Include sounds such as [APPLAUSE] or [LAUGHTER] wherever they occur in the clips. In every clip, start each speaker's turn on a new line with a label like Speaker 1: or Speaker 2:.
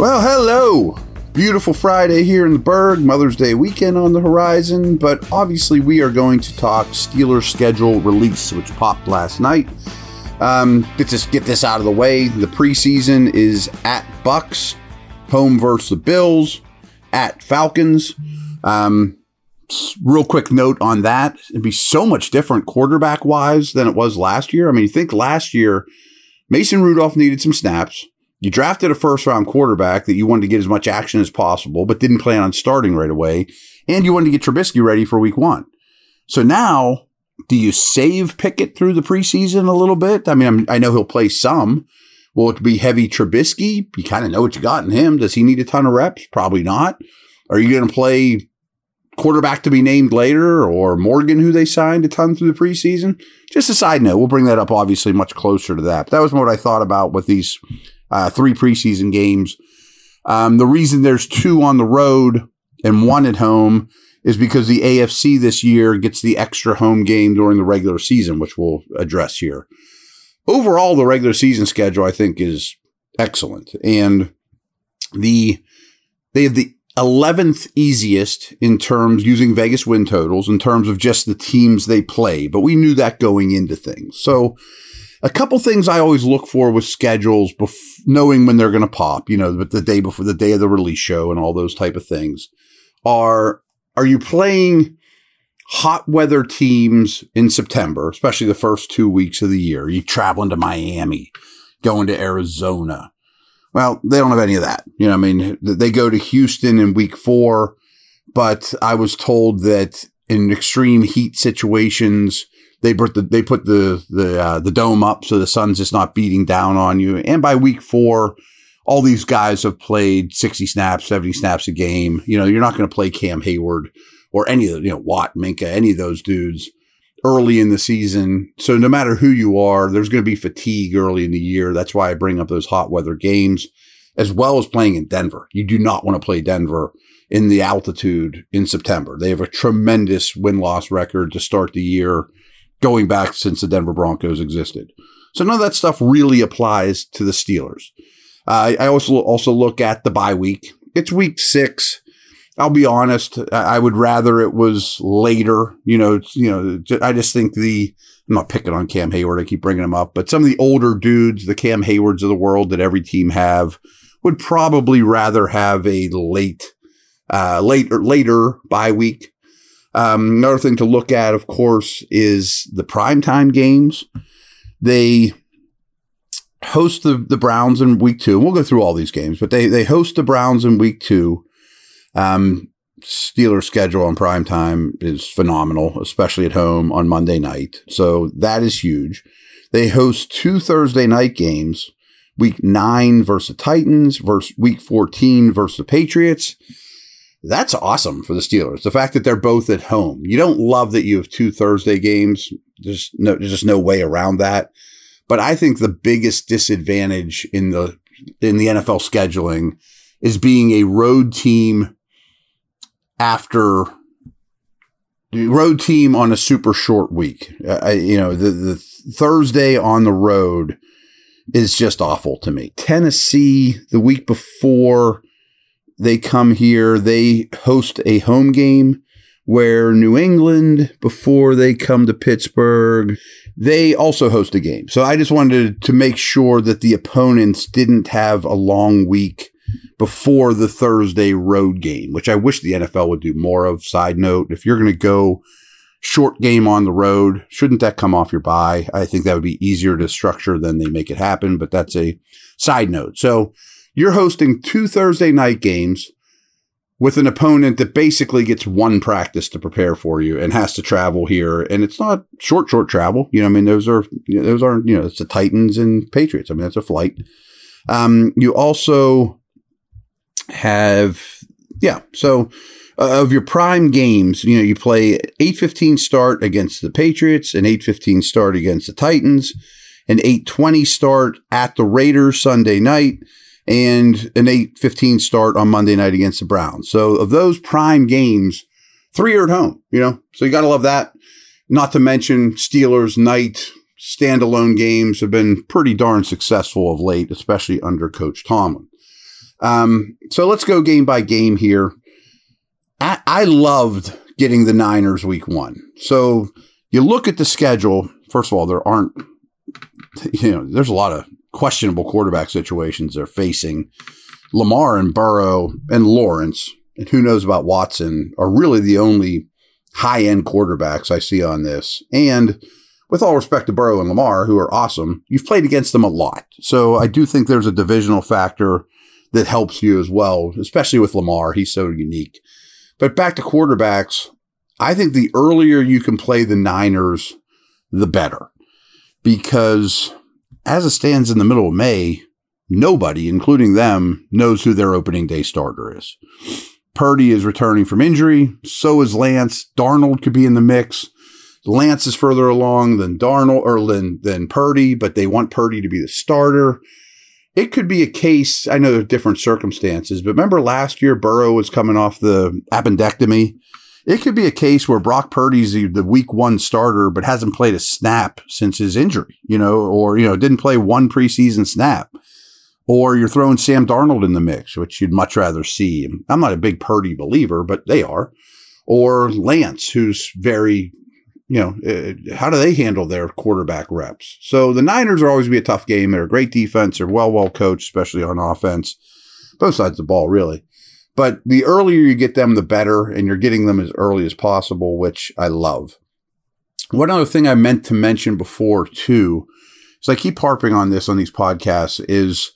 Speaker 1: Well, hello. Beautiful Friday here in the Burgh, Mother's Day weekend on the horizon, but obviously we are going to talk Steelers schedule release, which popped last night. Um, let's just get this out of the way. The preseason is at Bucks, home versus the Bills, at Falcons. Um, real quick note on that: it'd be so much different quarterback wise than it was last year. I mean, you think last year Mason Rudolph needed some snaps. You drafted a first round quarterback that you wanted to get as much action as possible, but didn't plan on starting right away. And you wanted to get Trubisky ready for week one. So now, do you save Pickett through the preseason a little bit? I mean, I'm, i know he'll play some. Will it be heavy Trubisky? You kind of know what you got in him. Does he need a ton of reps? Probably not. Are you going to play quarterback to be named later or Morgan, who they signed a ton through the preseason? Just a side note. We'll bring that up obviously much closer to that. But that was what I thought about with these uh, three preseason games. Um, the reason there's two on the road and one at home is because the AFC this year gets the extra home game during the regular season, which we'll address here. Overall, the regular season schedule I think is excellent, and the they have the 11th easiest in terms using Vegas win totals in terms of just the teams they play, but we knew that going into things. So a couple things I always look for with schedules, bef- knowing when they're going to pop, you know, but the day before the day of the release show and all those type of things are, are you playing hot weather teams in September, especially the first two weeks of the year? Are you traveling to Miami, going to Arizona? Well, they don't have any of that. You know, I mean, they go to Houston in week four, but I was told that in extreme heat situations, they put the they put the the uh, the dome up so the sun's just not beating down on you. And by week four, all these guys have played sixty snaps, seventy snaps a game. You know, you're not going to play Cam Hayward or any of the, you know Watt, Minkah, any of those dudes early in the season. So no matter who you are, there's going to be fatigue early in the year. That's why I bring up those hot weather games, as well as playing in Denver. You do not want to play Denver in the altitude in September. They have a tremendous win loss record to start the year going back since the Denver Broncos existed. So none of that stuff really applies to the Steelers. Uh, I also also look at the bye week. It's week six. I'll be honest. I would rather it was later. You know, you know. I just think the. I'm not picking on Cam Hayward. I keep bringing him up, but some of the older dudes, the Cam Haywards of the world that every team have, would probably rather have a late, uh, later later bye week um, another thing to look at, of course, is the primetime games. They host the, the Browns in week two. We'll go through all these games, but they, they host the Browns in week two. Um, Steelers schedule on prime time is phenomenal, especially at home on Monday night. So that is huge. They host two Thursday night games, week nine versus the Titans, versus week 14 versus the Patriots. That's awesome for the Steelers. The fact that they're both at home. You don't love that you have two Thursday games. There's no, there's just no way around that. But I think the biggest disadvantage in the, in the NFL scheduling is being a road team after road team on a super short week. You know, the, the Thursday on the road is just awful to me. Tennessee the week before they come here, they host a home game where New England, before they come to Pittsburgh, they also host a game. So I just wanted to make sure that the opponents didn't have a long week before the Thursday road game, which I wish the NFL would do more of. Side note, if you're going to go short game on the road, shouldn't that come off your bye? I think that would be easier to structure than they make it happen, but that's a side note. So you're hosting two Thursday night games with an opponent that basically gets one practice to prepare for you and has to travel here. And it's not short, short travel. You know, I mean, those are, those are, you know, it's the Titans and Patriots. I mean, that's a flight. Um, you also have, yeah. So, uh, of your prime games, you know, you play 8:15 start against the Patriots, an 8:15 start against the Titans, an 8:20 start at the Raiders Sunday night, and an 8-15 start on Monday night against the Browns. So of those prime games, three are at home, you know, so you got to love that. Not to mention Steelers night standalone games have been pretty darn successful of late, especially under Coach Tomlin. Um, so let's go game by game here. I, I loved getting the Niners week one. So you look at the schedule. First of all, there aren't, [LAUGHS] you know, there's a lot of questionable quarterback situations they're facing. Lamar and Burrow and Lawrence, and who knows about Watson, are really the only high end quarterbacks I see on this. And with all respect to Burrow and Lamar, who are awesome, you've played against them a lot. So I do think there's a divisional factor that helps you as well, especially with Lamar. He's so unique. But back to quarterbacks, I think the earlier you can play the Niners, the better. Because as it stands in the middle of May, nobody, including them, knows who their opening day starter is. Purdy is returning from injury. So is Lance. Darnold could be in the mix. Lance is further along than Darnold or than, than Purdy, but they want Purdy to be the starter. It could be a case. I know there are different circumstances, but remember last year Burrow was coming off the appendectomy. It could be a case where Brock Purdy's the, the week one starter, but hasn't played a snap since his injury, you know, or, you know, didn't play one preseason snap. Or you're throwing Sam Darnold in the mix, which you'd much rather see. I'm not a big Purdy believer, but they are. Or Lance, who's very you know, uh, how do they handle their quarterback reps? So the Niners are always be a tough game. They're a great defense. They're well, well coached, especially on offense, both sides of the ball, really. But the earlier you get them, the better, and you're getting them as early as possible, which I love. One other thing I meant to mention before, too, is I keep harping on this on these podcasts, is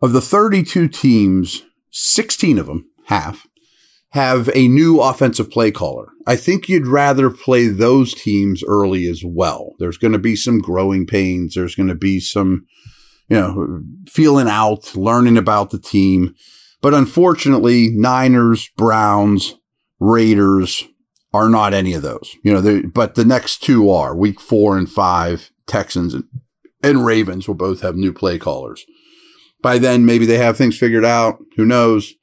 Speaker 1: of the 32 teams, 16 of them, half, have a new offensive play caller. I think you'd rather play those teams early as well. There's going to be some growing pains. There's going to be some, you know, feeling out, learning about the team. But unfortunately, Niners, Browns, Raiders are not any of those. You know, but the next two are week four and five, Texans and, and Ravens will both have new play callers by then maybe they have things figured out. Who knows?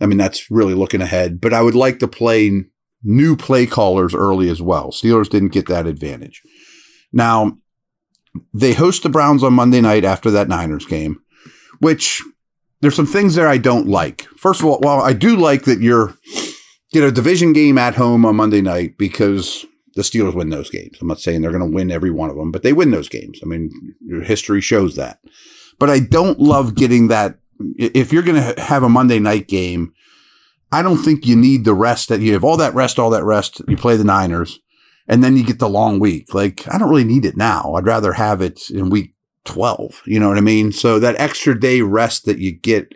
Speaker 1: I mean, that's really looking ahead, but I would like to play new play callers early as well. Steelers didn't get that advantage. Now, they host the Browns on Monday night after that Niners game, which there's some things there I don't like. First of all, well, I do like that you're get a division game at home on Monday night because the Steelers win those games. I'm not saying they're going to win every one of them, but they win those games. I mean, history shows that. But I don't love getting that. If you're going to have a Monday night game, I don't think you need the rest that you have all that rest, all that rest. You play the Niners and then you get the long week. Like, I don't really need it now. I'd rather have it in week 12. You know what I mean? So that extra day rest that you get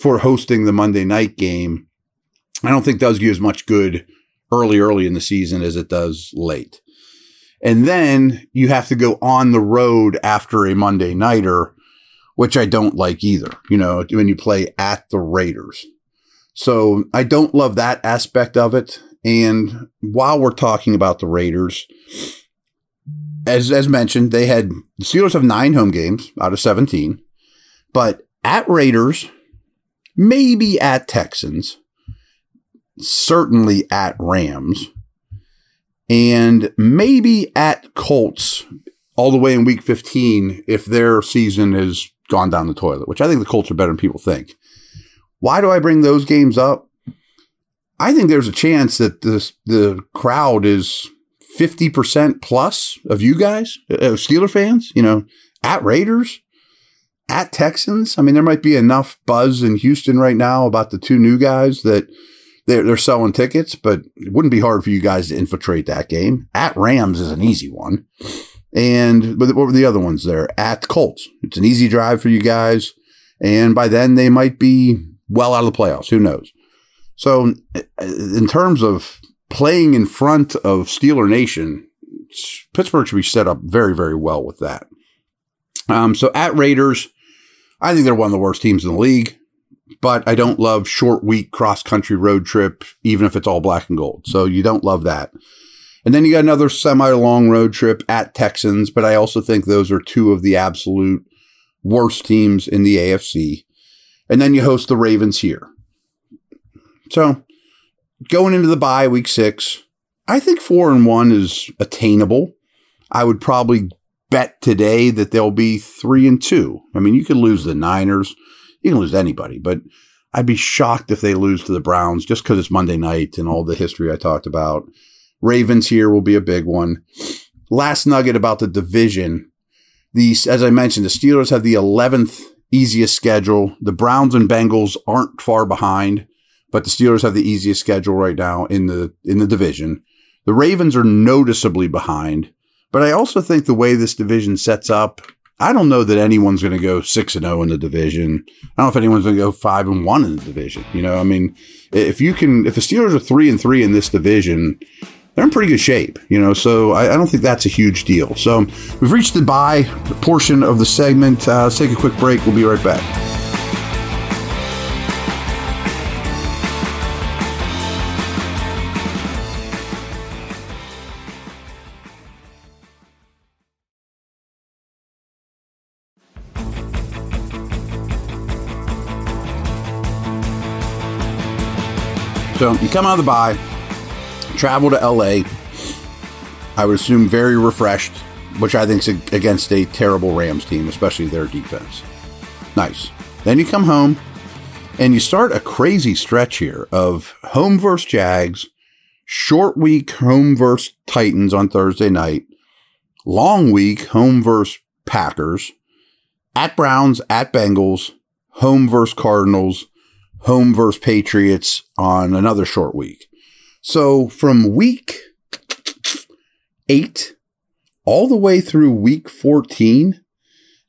Speaker 1: for hosting the Monday night game, I don't think does you as much good early, early in the season as it does late. And then you have to go on the road after a Monday nighter which I don't like either, you know, when you play at the Raiders. So I don't love that aspect of it. And while we're talking about the Raiders, as as mentioned, they had the Steelers have nine home games out of 17, but at Raiders, maybe at Texans, certainly at Rams, and maybe at Colts all the way in week 15 if their season is gone down the toilet, which I think the Colts are better than people think. Why do I bring those games up? I think there's a chance that the the crowd is 50% plus of you guys, uh, Steeler fans, you know, at Raiders, at Texans. I mean, there might be enough buzz in Houston right now about the two new guys that they're, they're selling tickets, but it wouldn't be hard for you guys to infiltrate that game. At Rams is an easy one. And what were the other ones there? At Colts. It's an easy drive for you guys. And by then they might be well out of the playoffs. Who knows? So in terms of playing in front of Steeler Nation, Pittsburgh should be set up very, very well with that. Um, so at Raiders, I think they're one of the worst teams in the league, but I don't love short week cross country road trip, even if it's all black and gold. So you don't love that. And then you got another semi long road trip at Texans, but I also think those are two of the absolute worst teams in the AFC. And then you host the Ravens here. So going into the bye week six, I think four and one is attainable. I would probably bet today that they'll be three and two. I mean, you could lose the Niners. You can lose anybody, but I'd be shocked if they lose to the Browns just because it's Monday night and all the history I talked about. Ravens here will be a big one. Last nugget about the division. These, as I mentioned, the Steelers have the 11th easiest schedule. The Browns and Bengals aren't far behind, but the Steelers have the easiest schedule right now in the in the division. The Ravens are noticeably behind, but I also think the way this division sets up, I don't know that anyone's going to go 6 and 0 in the division. I don't know if anyone's going to go 5 and 1 in the division. You know, I mean, if you can if the Steelers are 3 and 3 in this division, they're in pretty good shape, you know. So I, I, don't think that's a huge deal. So we've reached the bye portion of the segment. Uh, let's take a quick break. We'll be right back. So you come out of the bye, travel to LA. I would assume very refreshed, which I think is against a terrible Rams team, especially their defense. Nice. Then you come home and you start a crazy stretch here of home versus Jags, short week home versus Titans on Thursday night, long week home versus Packers, at Browns, at Bengals, home versus Cardinals, home versus Patriots on another short week. So from week eight all the way through week 14,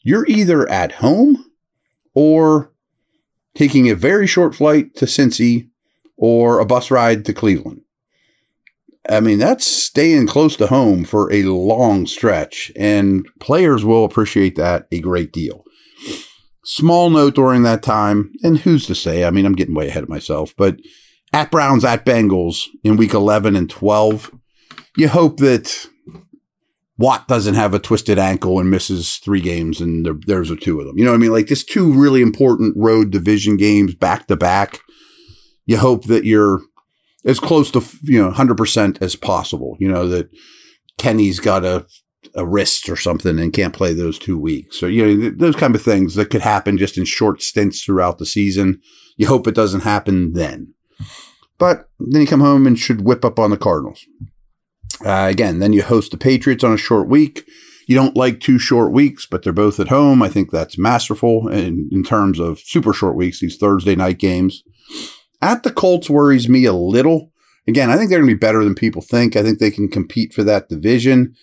Speaker 1: you're either at home or taking a very short flight to Cincy or a bus ride to Cleveland. I mean, that's staying close to home for a long stretch, and players will appreciate that a great deal. Small note during that time, and who's to say? I mean, I'm getting way ahead of myself, but at Browns, at Bengals in week 11 and 12, you hope that Watt doesn't have a twisted ankle and misses three games, and there, there's two of them. You know what I mean? Like this two really important road division games back to back. You hope that you're as close to you know 100% as possible. You know that Kenny's got a a wrist or something and can't play those two weeks. So you know those kind of things that could happen just in short stints throughout the season. You hope it doesn't happen then. But then you come home and should whip up on the Cardinals. Uh, again, then you host the Patriots on a short week. You don't like two short weeks, but they're both at home. I think that's masterful in, in terms of super short weeks, these Thursday night games. At the Colts worries me a little. Again, I think they're going to be better than people think. I think they can compete for that division.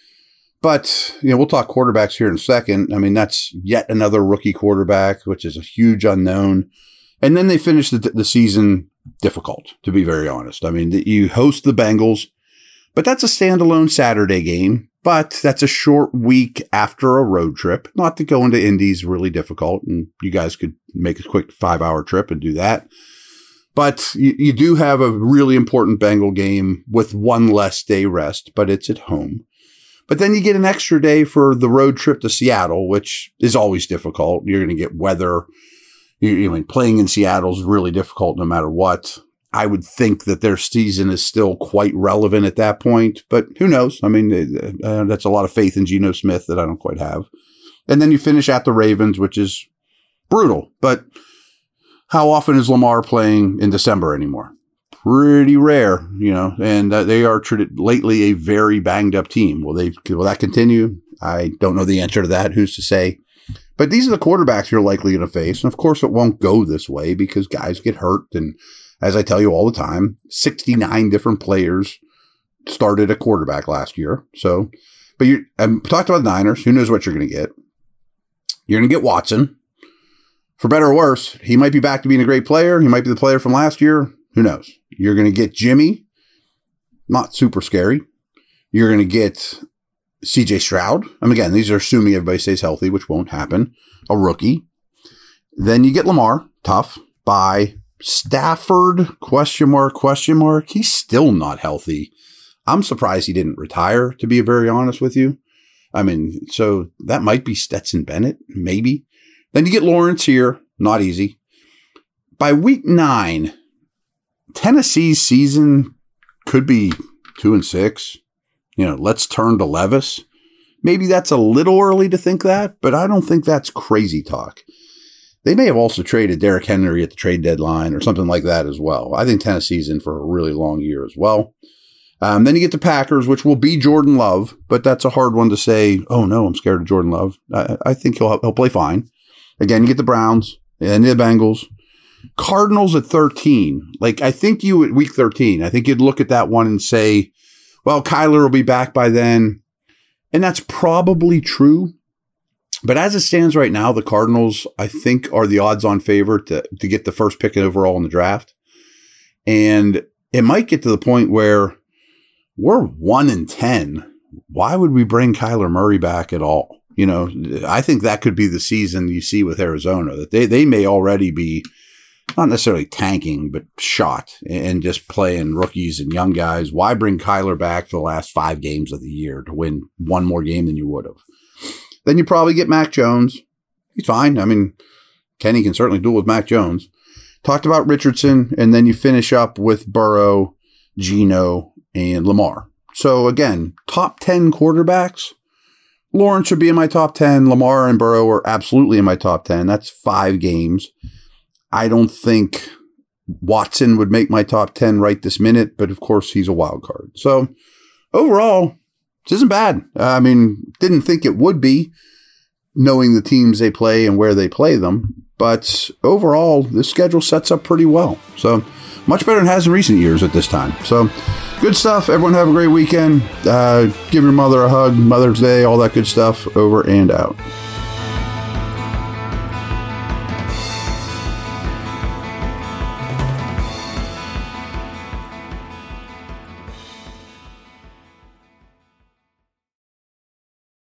Speaker 1: But, you know, we'll talk quarterbacks here in a second. I mean, that's yet another rookie quarterback, which is a huge unknown. And then they finish the, the season difficult, to be very honest. I mean, you host the Bengals, but that's a standalone Saturday game. But that's a short week after a road trip. Not to go into Indy is really difficult, and you guys could make a quick five hour trip and do that. But you, you do have a really important Bengal game with one less day rest, but it's at home. But then you get an extra day for the road trip to Seattle, which is always difficult. You're going to get weather you, mean playing in Seattle is really difficult no matter what. I would think that their season is still quite relevant at that point, but who knows? I mean, uh, uh, that's a lot of faith in Geno Smith that I don't quite have. And then you finish at the Ravens, which is brutal. But how often is Lamar playing in December anymore? Pretty rare, you know. And uh, they are treated lately a very banged up team. Will they? Will that continue? I don't know the answer to that. Who's to say? But these are the quarterbacks you're likely going to face. And of course, it won't go this way because guys get hurt. And as I tell you all the time, 69 different players started a quarterback last year. So, but you I talked about the Niners. Who knows what you're going to get? You're going to get Watson. For better or worse, he might be back to being a great player. He might be the player from last year. Who knows? You're going to get Jimmy. Not super scary. You're going to get CJ Stroud. Mean, again, these are assuming everybody stays healthy, which won't happen. A rookie. Then you get Lamar, tough. By Stafford, question mark, question mark. He's still not healthy. I'm surprised he didn't retire, to be very honest with you. I mean, so that might be Stetson Bennett, maybe. Then you get Lawrence here, not easy. By week nine, Tennessee's season could be two and six you know, let's turn to Levis. Maybe that's a little early to think that, but I don't think that's crazy talk. They may have also traded Derrick Henry at the trade deadline or something like that as well. I think Tennessee's in for a really long year as well. Um, then you get the Packers, which will be Jordan Love, but that's a hard one to say. Oh no, I'm scared of Jordan Love. I, I think he'll he'll play fine. Again, you get the Browns and the Bengals. Cardinals at 13. Like I think you at week 13, I think you'd look at that one and say, well, Kyler will be back by then. And that's probably true. But as it stands right now, the Cardinals, I think, are the odds on favorite to, to get the first pick overall in the draft. And it might get to the point where we're one in 10. Why would we bring Kyler Murray back at all? You know, I think that could be the season you see with Arizona that they, they may already be not necessarily tanking, but shot and just playing rookies and young guys. Why bring Kyler back for the last five games of the year to win one more game than you would have? Then you probably get Mac Jones. He's fine. I mean, Kenny can certainly duel with Mac Jones. Talked about Richardson, and then you finish up with Burrow, Geno, and Lamar. So again, top 10 quarterbacks. Lawrence should be in my top 10. Lamar and Burrow are absolutely in my top 10. That's five games. I don't think Watson would make my top 10 right this minute, but of course he's a wild card. So overall, this isn't bad. I mean, didn't think it would be knowing the teams they play and where they play them. But overall, this schedule sets up pretty well. So much better than it has in recent years at this time. So good stuff. Everyone have a great weekend. Uh, give your mother a hug, Mother's Day, all that good stuff. Over and out.